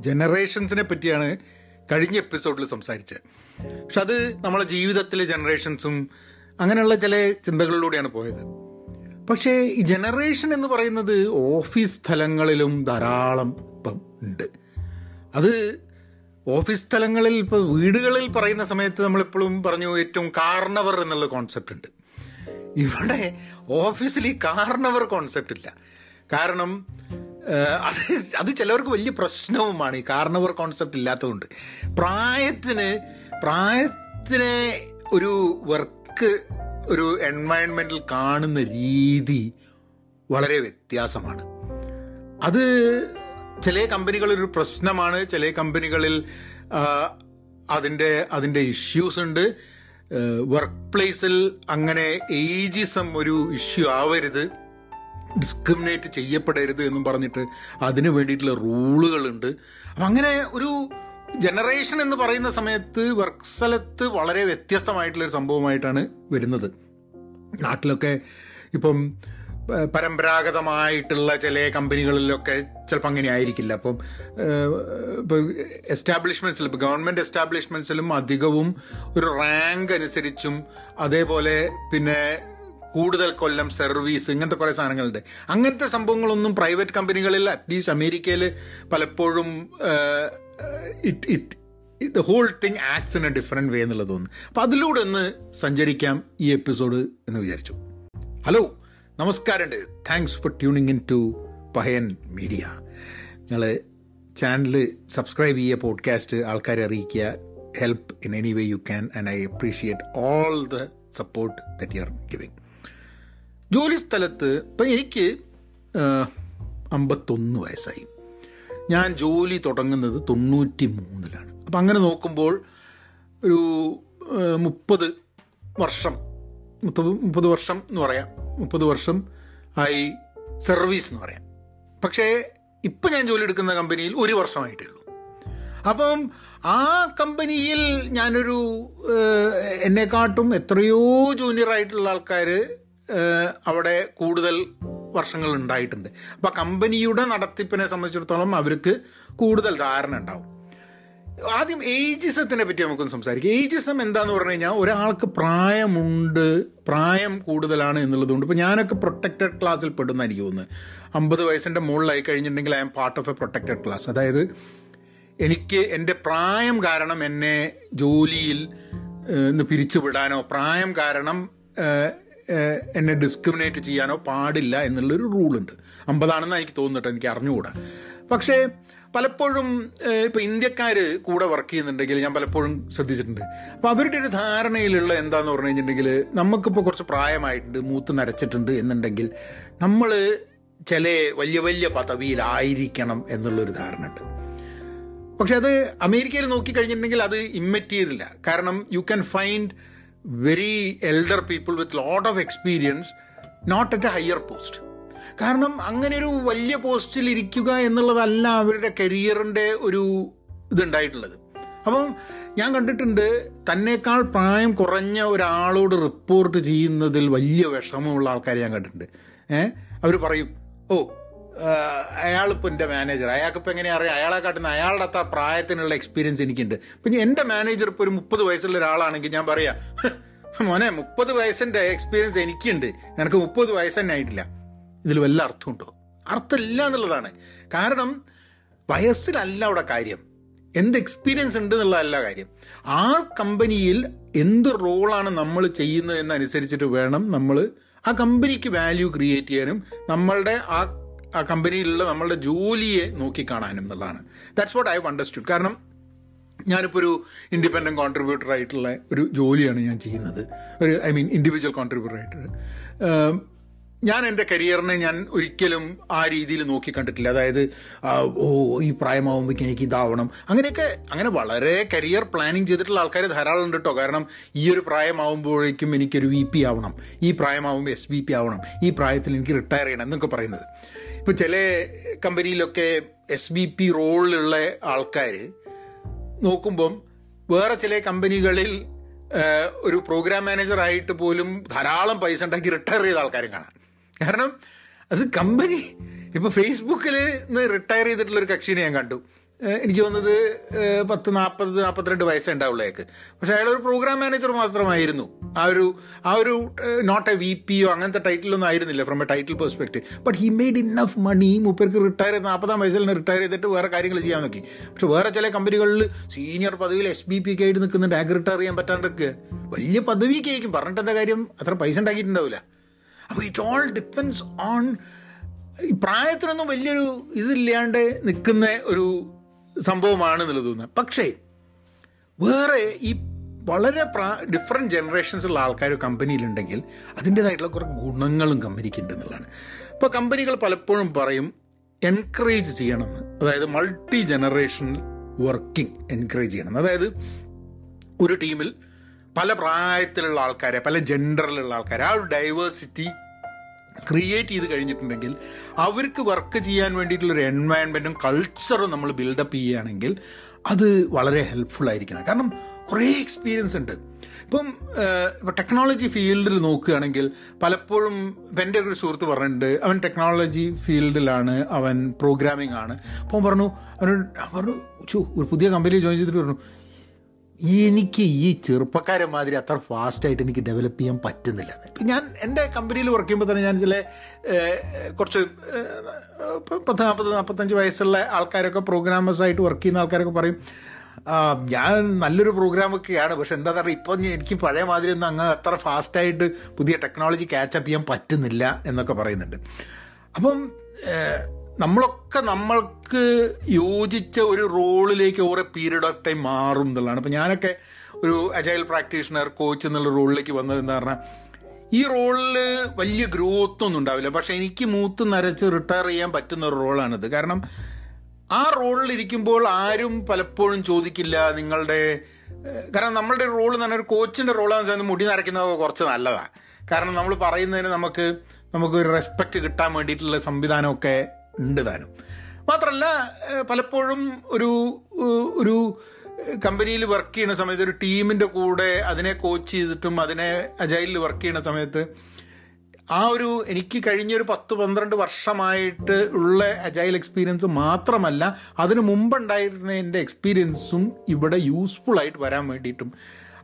ജനറേഷൻസിനെ പറ്റിയാണ് കഴിഞ്ഞ എപ്പിസോഡിൽ സംസാരിച്ചത്. പക്ഷെ അത് നമ്മളെ ജീവിതത്തിലെ ജനറേഷൻസും അങ്ങനെയുള്ള ചില ചിന്തകളിലൂടെയാണ് പോയത്. പക്ഷേ ഈ ജനറേഷൻ എന്ന് പറയുന്നത് ഓഫീസ് സ്ഥലങ്ങളിലും ധാരാളം ഇപ്പം ഉണ്ട്. അത് ഓഫീസ് സ്ഥലങ്ങളിൽ ഇപ്പോൾ വീടുകളിൽ പറയുന്ന സമയത്ത് നമ്മളെപ്പോഴും പറഞ്ഞു ഏറ്റവും കാർണവർ എന്നുള്ള കോൺസെപ്റ്റ് ഉണ്ട്. ഇവിടെ ഓഫീസിൽ ഈ കാർണവർ കോൺസെപ്റ്റ് ഇല്ല. കാരണം അത് അത് ചിലവർക്ക് വലിയ പ്രശ്നവുമാണ്. ഈ കാർണവർ കോൺസെപ്റ്റ് ഇല്ലാത്തതുകൊണ്ട്. പ്രായത്തിന് പ്രായത്തിനെ ഒരു വർക്ക് ഒരു എൻവയൺമെന്റിൽ കാണുന്ന രീതി വളരെ വ്യത്യാസമാണ്. അത് ചില കമ്പനികളൊരു പ്രശ്നമാണ്. ചില കമ്പനികളിൽ അതിന്റെ അതിന്റെ ഇഷ്യൂസ് ഉണ്ട്. വർക്ക് പ്ലേസിൽ അങ്ങനെ ഏജിസം ഒരു ഇഷ്യൂ ആവരുത്. ഡിസ്ക്രിമിനേറ്റ് ചെയ്യപ്പെടരുത് എന്നും പറഞ്ഞിട്ട് അതിന് വേണ്ടിയിട്ടുള്ള റൂളുകളുണ്ട്. അപ്പം അങ്ങനെ ഒരു ജനറേഷൻ എന്ന് പറയുന്ന സമയത്ത് വർക്ക് സ്ഥലത്ത് വളരെ വ്യത്യസ്തമായിട്ടുള്ളൊരു സംഭവമായിട്ടാണ് വരുന്നത്. നാട്ടിലൊക്കെ ഇപ്പം പരമ്പരാഗതമായിട്ടുള്ള ചില കമ്പനികളിലൊക്കെ ചിലപ്പോൾ അങ്ങനെ ആയിരിക്കില്ല. അപ്പം ഇപ്പം എസ്റ്റാബ്ലിഷ്മെന്റ്സിൽ ഇപ്പോൾ ഗവൺമെന്റ് എസ്റ്റാബ്ലിഷ്മെന്റ്സിലും അധികവും ഒരു റാങ്ക് അനുസരിച്ചും അതേപോലെ പിന്നെ കൂടുതൽ കൊല്ലം സർവീസ് ഇങ്ങനത്തെ കുറേ സാധനങ്ങളുണ്ട്. അങ്ങനത്തെ സംഭവങ്ങളൊന്നും പ്രൈവറ്റ് കമ്പനികളിൽ അറ്റ്ലീസ്റ്റ് അമേരിക്കയിൽ പലപ്പോഴും it it the whole thing acts in a different way എന്നുള്ളത് തോന്നുന്നു. അപ്പം അതിലൂടെ ഒന്ന് സഞ്ചരിക്കാം ഈ എപ്പിസോഡ് എന്ന് വിചാരിച്ചു. ഹലോ നമസ്കാരമുണ്ട്. Thanks for tuning in to Pahayan media നിങ്ങൾ ചാനൽ സബ്സ്ക്രൈബ് ചെയ്യുക പോഡ്കാസ്റ്റ് ആൾക്കാരെ അറിയിക്കുക help in any way you can and I appreciate all the support that you are giving ജോലി സ്ഥലത്ത് ഇപ്പം എനിക്ക് അമ്പത്തൊന്ന് വയസ്സായി. ഞാൻ ജോലി തുടങ്ങുന്നത് തൊണ്ണൂറ്റി മൂന്നിലാണ് അപ്പം അങ്ങനെ നോക്കുമ്പോൾ ഒരു മുപ്പത് വർഷം മുപ്പത് മുപ്പത് വർഷം എന്ന് പറയാം. മുപ്പത് വർഷം ആയി സർവീസ് എന്ന് പറയാം. പക്ഷേ ഇപ്പം ഞാൻ ജോലി എടുക്കുന്ന കമ്പനിയിൽ ഒരു വർഷമായിട്ടേ ഉള്ളൂ. അപ്പം ആ കമ്പനിയിൽ ഞാനൊരു എന്നെക്കാട്ടും എത്രയോ ജൂനിയർ ആയിട്ടുള്ള ആൾക്കാർ അവിടെ കൂടുതൽ വർഷങ്ങൾ ഉണ്ടായിട്ടുണ്ട്. അപ്പം കമ്പനിയുടെ നടത്തിപ്പിനെ സംബന്ധിച്ചിടത്തോളം അവർക്ക് കൂടുതൽ ധാരണ ഉണ്ടാവും. ആദ്യം ഏജിസത്തിനെ പറ്റി നമുക്കൊന്ന് സംസാരിക്കാം. ഏജിസം എന്താന്ന് പറഞ്ഞു കഴിഞ്ഞാൽ ഒരാൾക്ക് പ്രായമുണ്ട് പ്രായം കൂടുതലാണ് എന്നുള്ളതുകൊണ്ട് ഇപ്പോൾ ഞാനൊക്കെ പ്രൊട്ടക്റ്റഡ് ക്ലാസ്സിൽ പെടുന്ന എനിക്ക് തോന്നുന്നത് അമ്പത് വയസ്സിന്റെ മുകളിലായി കഴിഞ്ഞിട്ടുണ്ടെങ്കിൽ I am part of a protected class അതായത് എനിക്ക് എന്റെ പ്രായം കാരണം എന്നെ ജോലിയിൽ നിന്ന് പിരിച്ചുവിടാനോ പ്രായം കാരണം എന്നെ ഡിസ്ക്രിമിനേറ്റ് ചെയ്യാനോ പാടില്ല എന്നുള്ളൊരു റൂളുണ്ട് അമ്പതാണെന്ന് എനിക്ക് തോന്നിട്ട് എനിക്ക് അറിഞ്ഞുകൂടാ. പക്ഷേ പലപ്പോഴും ഇപ്പം ഇന്ത്യക്കാർ കൂടെ വർക്ക് ചെയ്യുന്നുണ്ടെങ്കിൽ ഞാൻ പലപ്പോഴും ശ്രദ്ധിച്ചിട്ടുണ്ട്. അപ്പോൾ അവരുടെ ഒരു ധാരണയിലുള്ള എന്താന്ന് പറഞ്ഞു കഴിഞ്ഞിട്ടുണ്ടെങ്കിൽ നമുക്കിപ്പോൾ കുറച്ച് പ്രായമായിട്ടുണ്ട് മൂത്ത് നരച്ചിട്ടുണ്ട് എന്നുണ്ടെങ്കിൽ നമ്മൾ ചില വലിയ വലിയ പദവിയിലായിരിക്കണം എന്നുള്ളൊരു ധാരണ ഉണ്ട് പക്ഷെ അത് അമേരിക്കയിൽ നോക്കിക്കഴിഞ്ഞിട്ടുണ്ടെങ്കിൽ അത് ഇമ്മറ്റീരിയല്ല കാരണം you can find very elder people with lot of experience not at a higher post കാരണം അങ്ങനെ ഒരു വലിയ പോസ്റ്റിൽ ഇരിക്കുക എന്നുള്ളതല്ല അവരുടെ കരിയറിന്റെ ഒരു ഇതുണ്ടായിട്ടുള്ളത്. അപ്പം ഞാൻ കണ്ടിട്ടുണ്ട് തന്നേക്കാൾ പ്രായം കുറഞ്ഞ ഒരാളോട് റിപ്പോർട്ട് ചെയ്യുന്നതിൽ വലിയ വിഷമമുള്ള ആൾക്കാരെ ഞാൻ കണ്ടിട്ടുണ്ട്. ഏഹ് അവർ പറയും ഓ അയാളിപ്പോൾ എന്റെ മാനേജർ അയാൾക്കിപ്പോൾ എങ്ങനെയാ അറിയാം? അയാളെ കാട്ടുന്ന അയാളുടെ അത്ര പ്രായത്തിനുള്ള എക്സ്പീരിയൻസ് എനിക്കുണ്ട്. ഇപ്പം എന്റെ മാനേജർ ഇപ്പോൾ ഒരു മുപ്പത് വയസ്സുള്ള ഒരാളാണെങ്കിൽ ഞാൻ പറയാം മോനെ മുപ്പത് വയസ്സിന്റെ എക്സ്പീരിയൻസ് എനിക്കുണ്ട്. എനിക്ക് മുപ്പത് വയസ്സ് തന്നെ ആയിട്ടില്ല. ഇതിൽ വല്ല അർത്ഥമുണ്ടോ അർത്ഥമില്ല എന്നുള്ളതാണ്. കാരണം വയസ്സിലല്ല അവിടെ കാര്യം. എന്ത് എക്സ്പീരിയൻസ് ഉണ്ട് എന്നുള്ളതല്ല കാര്യം. ആ കമ്പനിയിൽ എന്ത് റോളാണ് നമ്മൾ ചെയ്യുന്നത് എന്നനുസരിച്ചിട്ട് വേണം നമ്മൾ ആ കമ്പനിക്ക് വാല്യൂ ക്രിയേറ്റ് ചെയ്യാനും നമ്മളുടെ ആ ആ കമ്പനിയിലുള്ള നമ്മളുടെ ജോലിയെ നോക്കിക്കാണാനും എന്നുള്ളതാണ്. ദാറ്റ്സ് വാട്ട് ഐ അണ്ടർസ്റ്റുഡ് കാരണം ഞാനിപ്പോൾ ഒരു ഇൻഡിപെൻഡന്റ് കോൺട്രിബ്യൂട്ടർ ആയിട്ടുള്ള ഒരു ജോലിയാണ് ഞാൻ ചെയ്യുന്നത്. ഒരു ഐ മീൻ ഇൻഡിവിജ്വൽ കോൺട്രിബ്യൂട്ടർ ആയിട്ട്. ഞാൻ എന്റെ കരിയറിനെ ഞാൻ ഒരിക്കലും ആ രീതിയിൽ നോക്കി കണ്ടിട്ടില്ല. അതായത് ഓ ഈ പ്രായമാകുമ്പോഴേക്കും എനിക്ക് ഇതാവണം. അങ്ങനെയൊക്കെ അങ്ങനെ വളരെ കരിയർ പ്ലാനിങ് ചെയ്തിട്ടുള്ള ആൾക്കാർ ധാരാളം ഉണ്ട് കേട്ടോ കാരണം ഈ ഒരു പ്രായമാകുമ്പോഴേക്കും എനിക്കൊരു വി പി ആവണം. ഈ പ്രായമാകുമ്പോൾ എസ് ബി പി ആവണം. ഈ പ്രായത്തിൽ എനിക്ക് റിട്ടയർ ചെയ്യണം എന്നൊക്കെ പറയുന്നത്. ഇപ്പോൾ ചില കമ്പനിയിലൊക്കെ എസ് ബി പി റോളിലുള്ള ആൾക്കാർ നോക്കുമ്പം വേറെ ചില കമ്പനികളിൽ ഒരു പ്രോഗ്രാം മാനേജർ ആയിട്ട് പോലും ധാരാളം പൈസ ഉണ്ടാക്കി റിട്ടയർ ചെയ്ത ആൾക്കാരും കാണാം. കാരണം അത് കമ്പനി ഇപ്പൊ ഫേസ്ബുക്കിൽ നിന്ന് റിട്ടയർ ചെയ്തിട്ടുള്ള ഒരു കക്ഷിനെ ഞാൻ കണ്ടു. എനിക്ക് തോന്നുന്നത് പത്ത് നാൽപ്പത് നാൽപ്പത്തിരണ്ട് വയസ്സേ പക്ഷെ അയാൾ ഒരു പ്രോഗ്രാം മാനേജർ മാത്രമായിരുന്നു. ആ ഒരു ആ ഒരു നോട്ട് എ വി പിയോ അങ്ങനത്തെ ടൈറ്റിലൊന്നും ആയിരുന്നില്ല from a title perspective but he made enough money മുപ്പേർക്ക് retire ചെയ്ത് നാൽപ്പതാം വയസ്സിൽ നിന്ന് റിട്ടയർ ചെയ്തിട്ട് വേറെ കാര്യങ്ങൾ ചെയ്യാൻ നോക്കി. പക്ഷെ വേറെ ചില കമ്പനികളിൽ സീനിയർ പദവിയിൽ എസ് ബി പി ഒക്കെ ആയിട്ട് നിൽക്കുന്നുണ്ട്. ആഗ് റിട്ടയർ ചെയ്യാൻ പറ്റാണ്ടൊക്കെ. വലിയ പദവിയൊക്കെ ആയിരിക്കും പറഞ്ഞിട്ട് എന്താ കാര്യം? അത്ര പൈസ ഉണ്ടാക്കിയിട്ടുണ്ടാവില്ല. അപ്പോൾ ഇറ്റ് ഓൾ ഡിപ്പെൻസ് ഓൺ ഈ പ്രായത്തിനൊന്നും വലിയൊരു ഇതില്ലാണ്ട് നിൽക്കുന്ന ഒരു സംഭവമാണ് തോന്നുന്നത് പക്ഷേ വേറെ ഈ വളരെ പ്രാ ഡിഫറെന്റ് ജനറേഷൻസുള്ള ആൾക്കാർ കമ്പനിയിലുണ്ടെങ്കിൽ അതിന്റേതായിട്ടുള്ള കുറേ ഗുണങ്ങളും കമ്പനിക്ക് ഉണ്ട് എന്നുള്ളതാണ് ഇപ്പോൾ കമ്പനികൾ പലപ്പോഴും പറയും എൻകറേജ് ചെയ്യണമെന്ന്. അതായത് മൾട്ടി ജനറേഷൻ വർക്കിംഗ് എൻകറേജ് ചെയ്യണം. അതായത് ഒരു ടീമിൽ പല പ്രായത്തിലുള്ള ആൾക്കാരെ പല ജെൻഡറിലുള്ള ആൾക്കാരെ ആ ഒരു ഡൈവേഴ്സിറ്റി ക്രിയേറ്റ് ചെയ്ത് കഴിഞ്ഞിട്ടുണ്ടെങ്കിൽ അവർക്ക് വർക്ക് ചെയ്യാൻ വേണ്ടിയിട്ടുള്ളൊരു എൻവയൺമെന്റും കൾച്ചറും നമ്മൾ ബിൽഡപ്പ് ചെയ്യുകയാണെങ്കിൽ അത് വളരെ ഹെൽപ്ഫുൾ ആയിരിക്കുന്നത് കാരണം കുറേ എക്സ്പീരിയൻസ് ഉണ്ട്. ഇപ്പം ഇപ്പം ടെക്നോളജി ഫീൽഡിൽ നോക്കുകയാണെങ്കിൽ പലപ്പോഴും ഇപ്പം എന്റെ ഒരു സുഹൃത്ത് പറഞ്ഞിട്ടുണ്ട് അവൻ ടെക്നോളജി ഫീൽഡിലാണ് അവൻ പ്രോഗ്രാമിംഗ് ആണ്. അപ്പോൾ പറഞ്ഞു അവനോട് പറഞ്ഞു ഒരു പുതിയ കമ്പനിയിൽ ജോയിൻ ചെയ്തിട്ട് പറഞ്ഞു എനിക്ക് ഈ ചെറുപ്പക്കാരെ മാതിരി അത്ര ഫാസ്റ്റായിട്ട് എനിക്ക് ഡെവലപ്പ് ചെയ്യാൻ പറ്റുന്നില്ല. ഇപ്പം ഞാൻ എന്റെ കമ്പനിയിൽ വർക്ക് ചെയ്യുമ്പോൾ തന്നെ ഞാൻ ചില കുറച്ച് പത്ത് നാൽപ്പത് നാൽപ്പത്തഞ്ച് വയസ്സുള്ള ആൾക്കാരൊക്കെ പ്രോഗ്രാമേഴ്സായിട്ട് വർക്ക് ചെയ്യുന്ന ആൾക്കാരൊക്കെ പറയും ഞാൻ നല്ലൊരു പ്രോഗ്രാമൊക്കെയാണ് പക്ഷെ എന്താ പറയുക ഇപ്പം എനിക്ക് പഴയ മാതിരി ഒന്നും അങ്ങ് അത്ര ഫാസ്റ്റായിട്ട് പുതിയ ടെക്നോളജി ക്യാച്ചപ്പ് ചെയ്യാൻ പറ്റുന്നില്ല എന്നൊക്കെ പറയുന്നുണ്ട്. അപ്പം നമ്മളൊക്കെ നമ്മൾക്ക് യോജിച്ച ഒരു റോളിലേക്ക് ഓരോ പീരീഡ് ഓഫ് ടൈം മാറും എന്നുള്ളതാണ്. അപ്പം ഞാനൊക്കെ ഒരു അജൈൽ പ്രാക്ടീഷണർ കോച്ച് എന്നുള്ള റോളിലേക്ക് വന്നത് എന്താ പറഞ്ഞാൽ ഈ റോളിൽ വലിയ ഗ്രോത്ത് ഒന്നും ഉണ്ടാവില്ല. പക്ഷെ എനിക്ക് മൂത്ത് നരച്ച് റിട്ടയർ ചെയ്യാൻ പറ്റുന്ന ഒരു റോളാണിത്. കാരണം ആ റോളിൽ ഇരിക്കുമ്പോൾ ആരും പലപ്പോഴും ചോദിക്കില്ല നിങ്ങളുടെ കാരണം നമ്മളുടെ റോൾ എന്ന് പറഞ്ഞാൽ ഒരു കോച്ചിന്റെ റോളാന്ന് വെച്ചാൽ മുടി നരയ്ക്കുന്നത് കുറച്ച് നല്ലതാണ് കാരണം നമ്മൾ പറയുന്നതിന് നമുക്ക് നമുക്ക് ഒരു റെസ്പെക്റ്റ് കിട്ടാൻ വേണ്ടിയിട്ടുള്ള സംവിധാനമൊക്കെ ഉണ്ട് താനും. മാത്രമല്ല പലപ്പോഴും ഒരു ഒരു കമ്പനിയിൽ വർക്ക് ചെയ്യുന്ന സമയത്ത് ഒരു ടീമിന്റെ കൂടെ അതിനെ കോച്ച് ചെയ്തിട്ടും അതിനെ അജൈലിൽ വർക്ക് ചെയ്യുന്ന സമയത്ത് ആ ഒരു എനിക്ക് കഴിഞ്ഞൊരു പത്ത് പന്ത്രണ്ട് വർഷമായിട്ട് ഉള്ള അജൈൽ എക്സ്പീരിയൻസ് മാത്രമല്ല അതിനു മുമ്പുണ്ടായിരുന്ന എന്റെ എക്സ്പീരിയൻസും ഇവിടെ യൂസ്ഫുൾ ആയിട്ട് വരാൻ വേണ്ടിയിട്ടും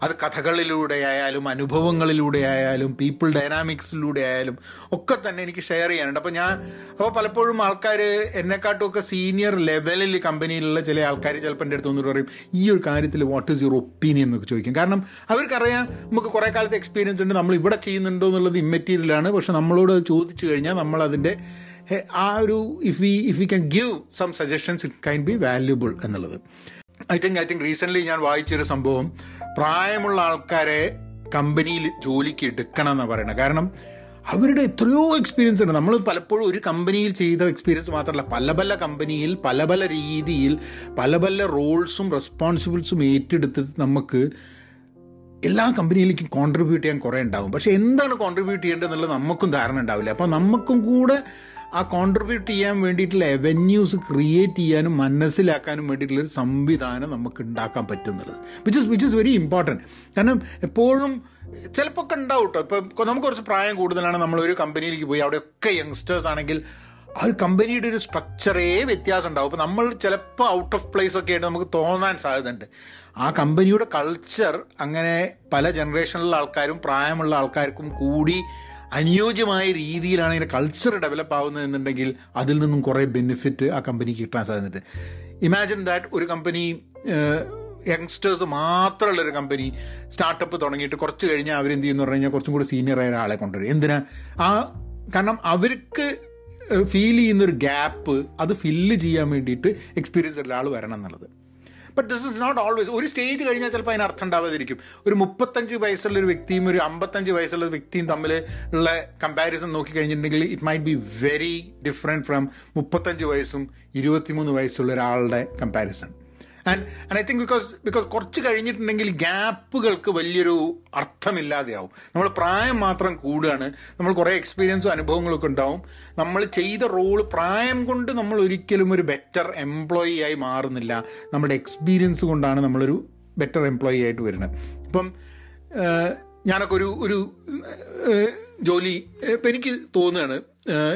അത് കഥകളിലൂടെ ആയാലും അനുഭവങ്ങളിലൂടെ ആയാലും പീപ്പിൾ ഡൈനാമിക്സിലൂടെ ആയാലും ഒക്കെ തന്നെ എനിക്ക് ഷെയർ ചെയ്യാനുണ്ട്. അപ്പോൾ ഞാൻ അപ്പോൾ പലപ്പോഴും ആൾക്കാർ എന്നെക്കാട്ടും ഒക്കെ സീനിയർ ലെവലിൽ കമ്പനിയിലുള്ള ചില ആൾക്കാർ ചിലപ്പോൾ എന്റെ അടുത്ത് വന്നിട്ട് പറയും ഈ ഒരു കാര്യത്തിൽ വാട്ട് ഈസ് യുവർ ഒപ്പീനിയൻ എന്നൊക്കെ ചോദിക്കും. കാരണം അവർക്കറിയാം നമുക്ക് കുറേ കാലത്തെ എക്സ്പീരിയൻസ് ഉണ്ട് നമ്മൾ ഇവിടെ ചെയ്യുന്നുണ്ടോ എന്നുള്ളത് ഇമ്മെറ്റീരിയലാണ് പക്ഷെ നമ്മളോട് ചോദിച്ചു കഴിഞ്ഞാൽ നമ്മളതിന്റെ ആ ഒരു if we if we can give some suggestions it can be valuable എന്നുള്ളത്. I think I think recently ഞാൻ വായിച്ചൊരു സംഭവം പ്രായമുള്ള ആൾക്കാരെ കമ്പനിയിൽ ജോലിക്ക് എടുക്കണം എന്നാണ് പറയുന്നത് കാരണം അവരുടെ എത്രയോ എക്സ്പീരിയൻസ് ഉണ്ട്. നമ്മൾ പലപ്പോഴും ഒരു കമ്പനിയിൽ ചെയ്ത എക്സ്പീരിയൻസ് മാത്രമല്ല പല പല കമ്പനിയിൽ പല പല രീതിയിൽ പല പല റോൾസും റെസ്പോൺസിബിൾസും ഏറ്റെടുത്ത് നമുക്ക് എല്ലാ കമ്പനിയിലേക്കും കോൺട്രിബ്യൂട്ട് ചെയ്യാൻ കുറേ ഉണ്ടാവും. പക്ഷെ എന്താണ് കോൺട്രിബ്യൂട്ട് ചെയ്യേണ്ടത് എന്നുള്ളത് നമുക്കും ധാരണ ഉണ്ടാവില്ല. അപ്പോൾ നമുക്കും കൂടെ ആ കോൺട്രിബ്യൂട്ട് ചെയ്യാൻ വേണ്ടിയിട്ടുള്ള വെന്യൂസ് ക്രിയേറ്റ് ചെയ്യാനും മനസ്സിലാക്കാനും വേണ്ടിയിട്ടുള്ള ഒരു സംവിധാനം നമുക്ക് ഉണ്ടാക്കാൻ പറ്റുന്നുള്ളത്. Which is which is very important കാരണം എപ്പോഴും ചിലപ്പോൾ ഒക്കെ ഉണ്ടാവും കേട്ടോ ഇപ്പം നമുക്ക് കുറച്ച് പ്രായം കൂടുതലാണ്. നമ്മളൊരു കമ്പനിയിലേക്ക് പോയി അവിടെയൊക്കെ യങ്സ്റ്റേഴ്സ് ആണെങ്കിൽ ആ ഒരു കമ്പനിയുടെ ഒരു സ്ട്രക്ചറേ വ്യത്യാസം ഉണ്ടാവും. അപ്പോൾ നമ്മൾ ചിലപ്പോൾ ഔട്ട് ഓഫ് പ്ലേസ് ഒക്കെ ആയിട്ട് നമുക്ക് തോന്നാൻ സാധ്യതയുണ്ട്. ആ കമ്പനിയുടെ കൾച്ചർ അങ്ങനെ പല ജനറേഷനിലുള്ള ആൾക്കാരും പ്രായമുള്ള ആൾക്കാർക്കും കൂടി അനുയോജ്യമായ രീതിയിലാണ് ഇതിന്റെ കൾച്ചർ ഡെവലപ്പ് ആവുന്നതെന്നുണ്ടെങ്കിൽ അതിൽ നിന്നും കുറേ ബെനിഫിറ്റ് ആ കമ്പനിക്ക് കിട്ടാൻ സാധ്യതയുണ്ട്. ഇമാജിൻ ദാറ്റ് ഒരു കമ്പനി യങ്സ്റ്റേഴ്സ് മാത്രമുള്ള ഒരു കമ്പനി സ്റ്റാർട്ടപ്പ് തുടങ്ങിയിട്ട് കുറച്ച് കഴിഞ്ഞാൽ അവരെന്ത് ചെയ്യുന്നു പറഞ്ഞു കഴിഞ്ഞാൽ കുറച്ചും കൂടി സീനിയർ ആയ ഒരാളെ കൊണ്ടുവരും. എന്തിനാ? ആ കാരണം അവർക്ക് ഫീൽ ചെയ്യുന്നൊരു ഗ്യാപ്പ് അത് ഫില്ല് ചെയ്യാൻ വേണ്ടിയിട്ട് എക്സ്പീരിയൻസ് ഉള്ള ആൾ വരണം എന്നുള്ളത്. But this is not always ഒരു സ്റ്റേജ് കഴിഞ്ഞാൽ ചിലപ്പോൾ അതിന് അർത്ഥം ഉണ്ടാവാതിരിക്കും. ഒരു മുപ്പത്തഞ്ച് വയസ്സുള്ള ഒരു വ്യക്തിയും ഒരു അമ്പത്തഞ്ച് വയസ്സുള്ള വ്യക്തിയും തമ്മിൽ ഉള്ള കമ്പാരിസൺ നോക്കി കഴിഞ്ഞിട്ടുണ്ടെങ്കിൽ it might be very different from മുപ്പത്തഞ്ച് വയസ്സും ഇരുപത്തിമൂന്ന് വയസ്സുള്ള ഒരാളുടെ comparison and and I think because because കുറച്ച് കഴിഞ്ഞിട്ടുണ്ടെങ്കിൽ ഗ്യാപ്പുകൾക്ക് വലിയൊരു അർത്ഥമില്ലാതെയാവും. നമ്മൾ പ്രായം മാത്രം കൂടുകയാണ്. നമ്മൾ കുറേ എക്സ്പീരിയൻസും അനുഭവങ്ങളൊക്കെ ഉണ്ടാവും. നമ്മൾ ചെയ്ത റോൾ പ്രായം കൊണ്ട് നമ്മൾ ഒരിക്കലും ഒരു ബെറ്റർ എംപ്ലോയി ആയി മാറുന്നില്ല. നമ്മുടെ എക്സ്പീരിയൻസ് കൊണ്ടാണ് നമ്മളൊരു ബെറ്റർ എംപ്ലോയി ആയിട്ട് വരുന്നത്. ഇപ്പം ഞാനൊക്കെ ഒരു ഒരു ജോലി ഇപ്പം എനിക്ക് തോന്നുകയാണ്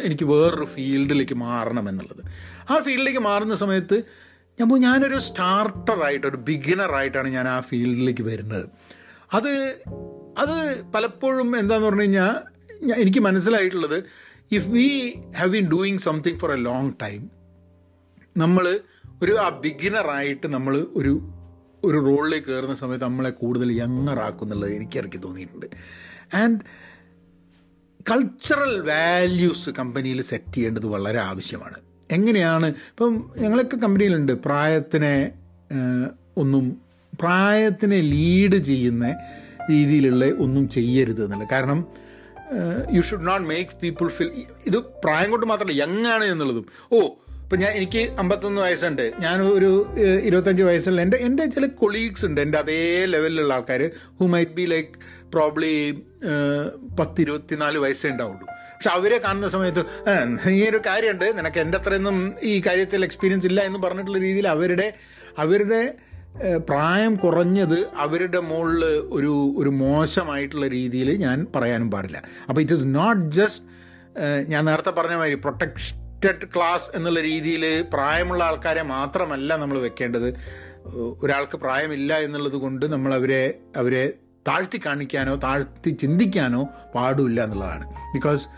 എനിക്ക് വേറൊരു ഫീൽഡിലേക്ക് മാറണം എന്നുള്ളത്. ആ ഫീൽഡിലേക്ക് മാറുന്ന സമയത്ത് അപ്പോൾ ഞാനൊരു സ്റ്റാർട്ടറായിട്ട് ഒരു ബിഗിനറായിട്ടാണ് ഞാൻ ആ ഫീൽഡിലേക്ക് വരുന്നത്. അത് അത് പലപ്പോഴും എന്താന്ന് പറഞ്ഞു കഴിഞ്ഞാൽ ഞാൻ- എനിക്ക് മനസ്സിലായിട്ടുള്ളത് if we have been doing something for a long time നമ്മൾ ഒരു ആ ബിഗിനറായിട്ട് നമ്മൾ ഒരു ഒരു റോളിലേക്ക് കയറുന്ന സമയത്ത് നമ്മളെ കൂടുതൽ യങ്ങറാക്കും എന്നുള്ളത് എനിക്കിറക്കി തോന്നിയിട്ടുണ്ട്. ആൻഡ് കൾച്ചറൽ വാല്യൂസ് കമ്പനിയിൽ സെറ്റ് ചെയ്യേണ്ടത് വളരെ ആവശ്യമാണ്. എങ്ങനെയാണ്? ഇപ്പം ഞങ്ങളൊക്കെ കമ്പനിയിലുണ്ട്. പ്രായത്തിനെ ഒന്നും പ്രായത്തിനെ ലീഡ് ചെയ്യുന്ന രീതിയിലുള്ള ഒന്നും ചെയ്യരുത് എന്നുള്ളത് കാരണം you should not make people feel ഇത് പ്രായം കൊണ്ട് മാത്രമല്ല യങ് ആണ് എന്നുള്ളതും. ഓ ഇപ്പം ഞാൻ എനിക്ക് അമ്പത്തൊന്ന് വയസ്സുണ്ട്. ഞാൻ ഒരു ഇരുപത്തഞ്ച് വയസ്സുള്ള എന്റെ എന്റെ ചില കൊളീഗ്സ് ഉണ്ട്. എന്റെ അതേ ലെവലിലുള്ള ആൾക്കാർ who might be like probably പത്ത് ഇരുപത്തിനാല് വയസ്സേ ഉണ്ടാവുള്ളൂ. പക്ഷെ അവരെ കാണുന്ന സമയത്ത് ഈ ഒരു കാര്യമുണ്ട്. നിനക്ക് എന്റെ അത്രയൊന്നും ഈ കാര്യത്തിൽ എക്സ്പീരിയൻസ് ഇല്ല എന്ന് പറഞ്ഞിട്ടുള്ള രീതിയിൽ അവരുടെ അവരുടെ പ്രായം കുറഞ്ഞത് അവരുടെ മുകളിൽ ഒരു ഒരു മോശമായിട്ടുള്ള രീതിയിൽ ഞാൻ പറയാനും പാടില്ല. അപ്പോൾ ഇറ്റ് ഇസ് നോട്ട് ജസ്റ്റ് ഞാൻ നേരത്തെ പറഞ്ഞ മാതിരി പ്രൊട്ടക്റ്റഡ് ക്ലാസ് എന്നുള്ള രീതിയിൽ പ്രായമുള്ള ആൾക്കാരെ മാത്രമല്ല നമ്മൾ വെക്കേണ്ടത്. ഒരാൾക്ക് പ്രായമില്ല എന്നുള്ളത് കൊണ്ട് നമ്മൾ അവരെ അവരെ താഴ്ത്തി കാണിക്കാനോ താഴ്ത്തി ചിന്തിക്കാനോ പാടില്ല എന്നുള്ളതാണ്. ബിക്കോസ്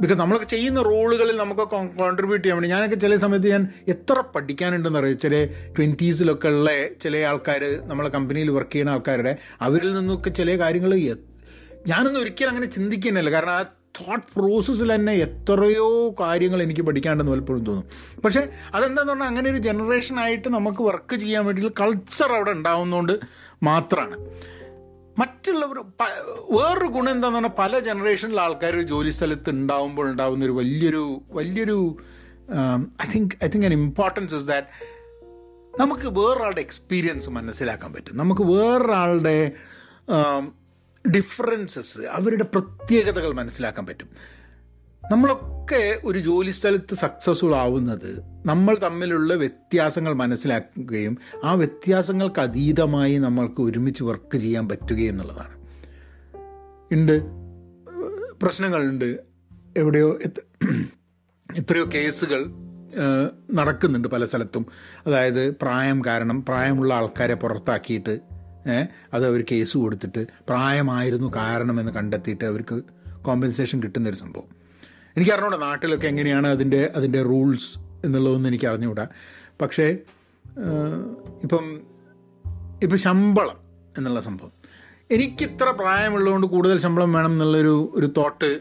ബിക്കോസ് നമ്മളൊക്കെ ചെയ്യുന്ന റോളുകളിൽ നമുക്ക് കോൺട്രിബ്യൂട്ട് ചെയ്യാൻ വേണ്ടി. ഞാനൊക്കെ ചില സമയത്ത് ഞാൻ എത്ര പഠിക്കാനുണ്ടെന്ന് അറിയാം? ചില ട്വന്റീസിലൊക്കെ ഉള്ള ചില ആൾക്കാർ നമ്മളെ കമ്പനിയിൽ വർക്ക് ചെയ്യുന്ന ആൾക്കാരുടെ അവരിൽ നിന്നൊക്കെ ചില കാര്യങ്ങൾ ഞാനൊന്നും ഒരിക്കലും അങ്ങനെ ചിന്തിക്കുന്നില്ല. കാരണം ആ തോട്ട് പ്രോസസ്സിൽ തന്നെ എത്രയോ കാര്യങ്ങൾ എനിക്ക് പഠിക്കാണ്ടെന്ന് പലപ്പോഴും തോന്നും. പക്ഷേ അതെന്താന്ന് പറഞ്ഞാൽ അങ്ങനെ ഒരു ജനറേഷനായിട്ട് നമുക്ക് വർക്ക് ചെയ്യാൻ വേണ്ടിയിട്ടുള്ള കൾച്ചർ അവിടെ ഉണ്ടാവുന്നതുകൊണ്ട് മാത്രമാണ് മറ്റുള്ളവർ വേറൊരു ഗുണം എന്താന്ന് പറഞ്ഞാൽ പല ജനറേഷനിലെ ആൾക്കാർ ജോലി സ്ഥലത്ത് ഉണ്ടാവുമ്പോൾ ഉണ്ടാവുന്ന ഒരു വലിയൊരു വലിയൊരു I think I think an importance is that നമുക്ക് വേറൊരാളുടെ എക്സ്പീരിയൻസ് മനസ്സിലാക്കാൻ പറ്റും. നമുക്ക് വേറൊരാളുടെ ഡിഫറൻസസ് അവരുടെ പ്രത്യേകതകൾ മനസ്സിലാക്കാൻ പറ്റും. നമ്മളൊക്കെ ഒരു ജോലി സ്ഥലത്ത് സക്സസ്ഫുൾ ആവുന്നത് നമ്മൾ തമ്മിലുള്ള വ്യത്യാസങ്ങൾ മനസ്സിലാക്കുകയും ആ വ്യത്യാസങ്ങൾക്ക് അതീതമായി നമ്മൾക്ക് ഒരുമിച്ച് വർക്ക് ചെയ്യാൻ പറ്റുകയും എന്നുള്ളതാണ്. ഉണ്ട്. പ്രശ്നങ്ങളുണ്ട്. എവിടെയോ എത്ര- എത്രയോ കേസുകൾ നടക്കുന്നുണ്ട് പല സ്ഥലത്തും. അതായത് പ്രായം കാരണം പ്രായമുള്ള ആൾക്കാരെ പുറത്താക്കിയിട്ട് അത് അവർ കേസ് കൊടുത്തിട്ട് പ്രായമായിരുന്നു കാരണമെന്ന് കണ്ടെത്തിയിട്ട് അവർക്ക് കോമ്പൻസേഷൻ കിട്ടുന്നൊരു സംഭവം. എനിക്ക് അറിഞ്ഞൂടാ നാട്ടിലൊക്കെ എങ്ങനെയാണ് അതിന്റെ അതിന്റെ റൂൾസ് എന്നുള്ളതൊന്നും എനിക്ക് അറിഞ്ഞുകൂടാ പക്ഷേ ഇപ്പം ഇപ്പം ശമ്പളം എന്നുള്ള സംഭവം. എനിക്കിത്ര പ്രായമുള്ളതുകൊണ്ട് കൂടുതൽ ശമ്പളം വേണം എന്നുള്ളൊരു ഒരു തോട്ട്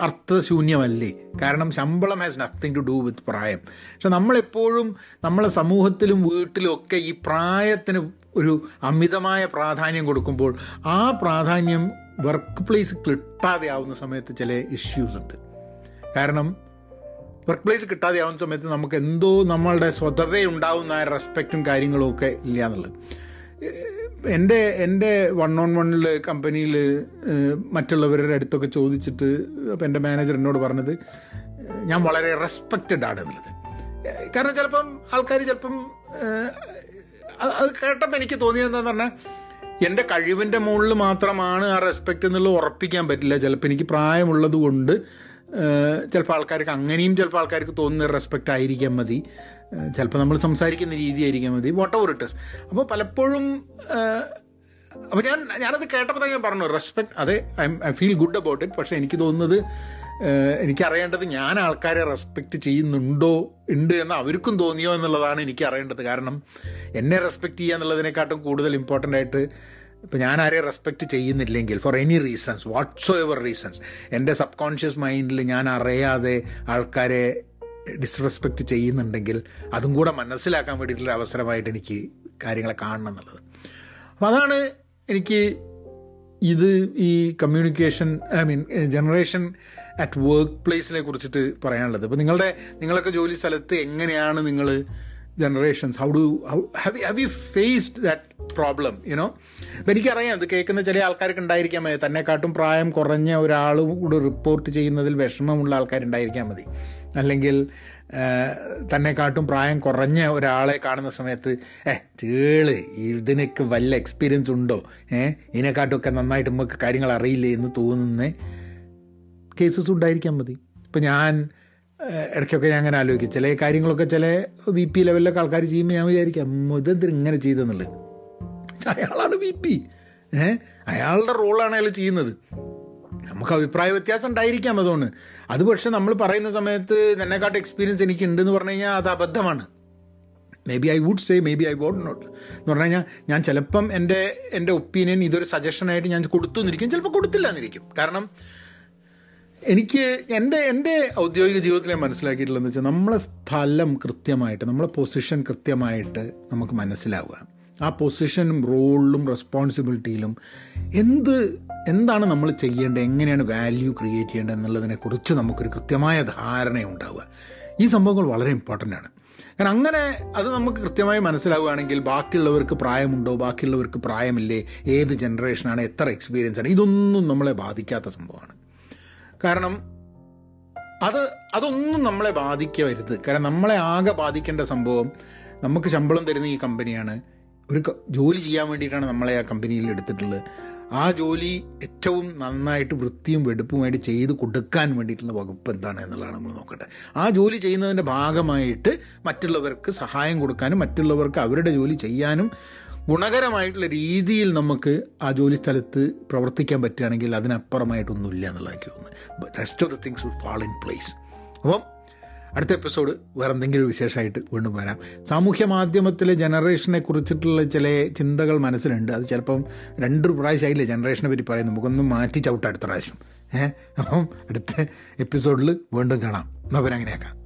അർത്ഥശൂന്യമല്ലേ? കാരണം ശമ്പളം has nothing to do with പ്രായം. പക്ഷെ നമ്മളെപ്പോഴും നമ്മളെ സമൂഹത്തിലും വീട്ടിലും ഒക്കെ ഈ പ്രായത്തിന് ഒരു അമിതമായ പ്രാധാന്യം കൊടുക്കുമ്പോൾ ആ പ്രാധാന്യം വർക്ക് പ്ലേസ് കിട്ടാതെ ആവുന്ന സമയത്ത് ചില ഇഷ്യൂസ് ഉണ്ട്. കാരണം വർക്ക് പ്ലേസ് കിട്ടാതെ ആവുന്ന സമയത്ത് നമുക്ക് എന്തോ നമ്മളുടെ സ്വതവേ ഉണ്ടാവുന്ന റെസ്പെക്റ്റും കാര്യങ്ങളും ഒക്കെ ഇല്ല എന്നുള്ളത് എന്റെ എന്റെ വൺ ഓൺ വണ്ണിൽ കമ്പനിയിൽ മറ്റുള്ളവരുടെ അടുത്തൊക്കെ ചോദിച്ചിട്ട് അപ്പം എന്റെ മാനേജർ എന്നോട് പറഞ്ഞത് ഞാൻ വളരെ റെസ്പെക്റ്റഡ് ആണ് എന്നുള്ളത് കാരണം ചിലപ്പം ആൾക്കാർ ചിലപ്പം അത് കേട്ടപ്പോൾ എനിക്ക് തോന്നിയത് എന്താണെന്ന് പറഞ്ഞാൽ എന്റെ കഴിവിന്റെ മുകളിൽ മാത്രമാണ് ആ റെസ്പെക്റ്റ് എന്നുള്ളത് ഉറപ്പിക്കാൻ പറ്റില്ല. ചിലപ്പോൾ എനിക്ക് പ്രായമുള്ളത് കൊണ്ട് ചിലപ്പോൾ ആൾക്കാർക്ക് അങ്ങനെയും ചിലപ്പോൾ ആൾക്കാർക്ക് തോന്നുന്ന റെസ്പെക്റ്റ് ആയിരിക്കാൻ മതി. ചിലപ്പോൾ നമ്മൾ സംസാരിക്കുന്ന രീതി ആയിരിക്കാൻ മതി. വാട്ട് ഓവർ ഇസ് അപ്പോൾ പലപ്പോഴും അപ്പോൾ ഞാൻ ഞാനത് കേട്ടപ്പോൾ തന്നെ ഞാൻ പറഞ്ഞു റെസ്പെക്ട് അതെ I I feel good about it പക്ഷേ എനിക്ക് തോന്നുന്നത് എനിക്കറിയേണ്ടത് ഞാൻ ആൾക്കാരെ റെസ്പെക്റ്റ് ചെയ്യുന്നുണ്ടോ ഉണ്ട് എന്ന് അവർക്കും തോന്നിയോ എന്നുള്ളതാണ് എനിക്ക് അറിയേണ്ടത്. കാരണം എന്നെ റെസ്പെക്റ്റ് ചെയ്യുക എന്നുള്ളതിനെക്കാട്ടും കൂടുതൽ ഇമ്പോർട്ടന്റ് ആയിട്ട് ഇപ്പം ഞാൻ ആരെയും റെസ്പെക്റ്റ് ചെയ്യുന്നില്ലെങ്കിൽ for any reasons whatsoever reasons എന്റെ സബ് കോൺഷ്യസ് മൈൻഡിൽ ഞാൻ അറിയാതെ ആൾക്കാരെ ഡിസ്റെസ്പെക്റ്റ് ചെയ്യുന്നുണ്ടെങ്കിൽ അതും കൂടെ മനസ്സിലാക്കാൻ വേണ്ടിയിട്ടുള്ള അവസരമായിട്ട് എനിക്ക് കാര്യങ്ങളെ കാണണം എന്നുള്ളത്. അപ്പോൾ അതാണ് എനിക്ക് ഇത് ഈ communication I mean generation at work പ്ലേസിനെ കുറിച്ചിട്ട് പറയാനുള്ളത്. ഇപ്പോൾ നിങ്ങളുടെ നിങ്ങളൊക്കെ ജോലി സ്ഥലത്ത് എങ്ങനെയാണ് നിങ്ങൾ generations how do how have have you faced that problem you know അപ്പം എനിക്കറിയാം ഇത് കേൾക്കുന്ന ചില ആൾക്കാർക്ക് ഉണ്ടായിരിക്കാൻ മതി. തന്നെക്കാട്ടും പ്രായം കുറഞ്ഞ ഒരാൾ കൂടെ റിപ്പോർട്ട് ചെയ്യുന്നതിൽ വിഷമമുള്ള ആൾക്കാരുണ്ടായിരിക്കാൻ മതി. അല്ലെങ്കിൽ തന്നെക്കാട്ടും പ്രായം കുറഞ്ഞ ഒരാളെ കാണുന്ന സമയത്ത് ഏ ചേൾ ഇതിനൊക്കെ വല്ല എക്സ്പീരിയൻസ് ഉണ്ടോ? ഏ ഇതിനെക്കാട്ടുമൊക്കെ നന്നായിട്ട് നമുക്ക് കാര്യങ്ങൾ അറിയില്ലേ? എന്ന് തോന്നുന്ന കേസസ് ഉണ്ടായിരിക്കാൻ മതി. ഇപ്പം ഞാൻ ഏഹ്, ഇടയ്ക്കൊക്കെ ഞാൻ അങ്ങനെ ആലോചിക്കും. ചില കാര്യങ്ങളൊക്കെ ചില വി പി ലെവലിലൊക്കെ ആൾക്കാർ ചെയ്യുമ്പോൾ ഞാൻ വിചാരിക്കും ഇതെന്തിന് ഇങ്ങനെ ചെയ്തെന്നുള്ളത്? അയാളാണ് വി പി ഏ അയാളുടെ റോളാണ് അയാൾ ചെയ്യുന്നത്. നമുക്ക് അഭിപ്രായ വ്യത്യാസം ഉണ്ടായിരിക്കാം അതുകൊണ്ട്. അത് പക്ഷെ നമ്മൾ പറയുന്ന സമയത്ത് എന്നെക്കാട്ട് എക്സ്പീരിയൻസ് എനിക്ക് ഉണ്ടെന്ന് പറഞ്ഞു കഴിഞ്ഞാൽ അത് അബദ്ധമാണ്. Maybe I would say maybe I would not എന്ന് പറഞ്ഞു കഴിഞ്ഞാൽ ഞാൻ ചിലപ്പം എന്റെ എന്റെ ഒപ്പീനിയൻ ഇതൊരു സജഷനായിട്ട് ഞാൻ കൊടുത്തു എന്നിരിക്കും ചിലപ്പോൾ കൊടുത്തില്ല എന്നിരിക്കും കാരണം എനിക്ക് എന്റെ എന്റെ ഔദ്യോഗിക ജീവിതത്തിൽ ഞാൻ മനസ്സിലാക്കിയിട്ടുള്ളതെന്ന് വെച്ചാൽ നമ്മളെ സ്ഥലം കൃത്യമായിട്ട് നമ്മളെ പൊസിഷൻ കൃത്യമായിട്ട് നമുക്ക് മനസ്സിലാവുക. ആ പൊസിഷനും റോളിലും റെസ്പോൺസിബിലിറ്റിയിലും എന്ത് എന്താണ് നമ്മൾ ചെയ്യേണ്ടത് എങ്ങനെയാണ് വാല്യൂ ക്രിയേറ്റ് ചെയ്യേണ്ടത് എന്നുള്ളതിനെക്കുറിച്ച് നമുക്കൊരു കൃത്യമായ ധാരണ ഉണ്ടാവുക. ഈ സംഭവങ്ങൾ വളരെ ഇമ്പോർട്ടന്റ് ആണ്. കാരണം അങ്ങനെ അത് നമുക്ക് കൃത്യമായി മനസ്സിലാവുകയാണെങ്കിൽ ബാക്കിയുള്ളവർക്ക് പ്രായമുണ്ടോ ബാക്കിയുള്ളവർക്ക് പ്രായമില്ലേ ഏത് ജനറേഷനാണ് എത്ര എക്സ്പീരിയൻസ് ആണ് ഇതൊന്നും നമ്മളെ ബാധിക്കാത്ത സംഭവമാണ്. കാരണം അത് അതൊന്നും നമ്മളെ ബാധിക്കരുത്. കാരണം നമ്മളെ ആകെ ബാധിക്കേണ്ട സംഭവം നമുക്ക് ശമ്പളം തരുന്ന ഈ കമ്പനിയാണ്. ഒരു ജോലി ചെയ്യാൻ വേണ്ടിയിട്ടാണ് നമ്മളെ ആ കമ്പനിയിൽ എടുത്തിട്ടുള്ളത്. ആ ജോലി ഏറ്റവും നന്നായിട്ട് വൃത്തിയും വെടുപ്പുമായിട്ട് ചെയ്ത് കൊടുക്കാൻ വേണ്ടിയിട്ടുള്ള വകുപ്പ് എന്താണ് എന്നുള്ളതാണ് നമ്മൾ നോക്കേണ്ടത്. ആ ജോലി ചെയ്യുന്നതിന്റെ ഭാഗമായിട്ട് മറ്റുള്ളവർക്ക് സഹായം കൊടുക്കാനും മറ്റുള്ളവർക്ക് അവരുടെ ജോലി ചെയ്യാനും ഗുണകരമായിട്ടുള്ള രീതിയിൽ നമുക്ക് ആ ജോലി സ്ഥലത്ത് പ്രവർത്തിക്കാൻ പറ്റുകയാണെങ്കിൽ അതിനപ്പുറമായിട്ടൊന്നുമില്ല എന്നുള്ള എനിക്ക് തോന്നുന്നത്. Rest of the things will fall in place അപ്പം അടുത്ത എപ്പിസോഡ് വേറെ എന്തെങ്കിലും വിശേഷമായിട്ട് വീണ്ടും വരാം. സാമൂഹ്യ മാധ്യമത്തിലെ ജനറേഷനെ കുറിച്ചിട്ടുള്ള ചില ചിന്തകൾ മനസ്സിലുണ്ട്. അത് ചിലപ്പം രണ്ട് പ്രാവശ്യമായില്ലേ ജനറേഷനെ പറ്റി പറയുന്നത്. നമുക്കൊന്ന് മാറ്റി ചവിട്ടാം അടുത്ത പ്രാവശ്യം. ഏഹ്? അപ്പം അടുത്ത എപ്പിസോഡിൽ വീണ്ടും കാണാം. എന്നാൽ പിന്നെ അങ്ങനെയാക്കാം.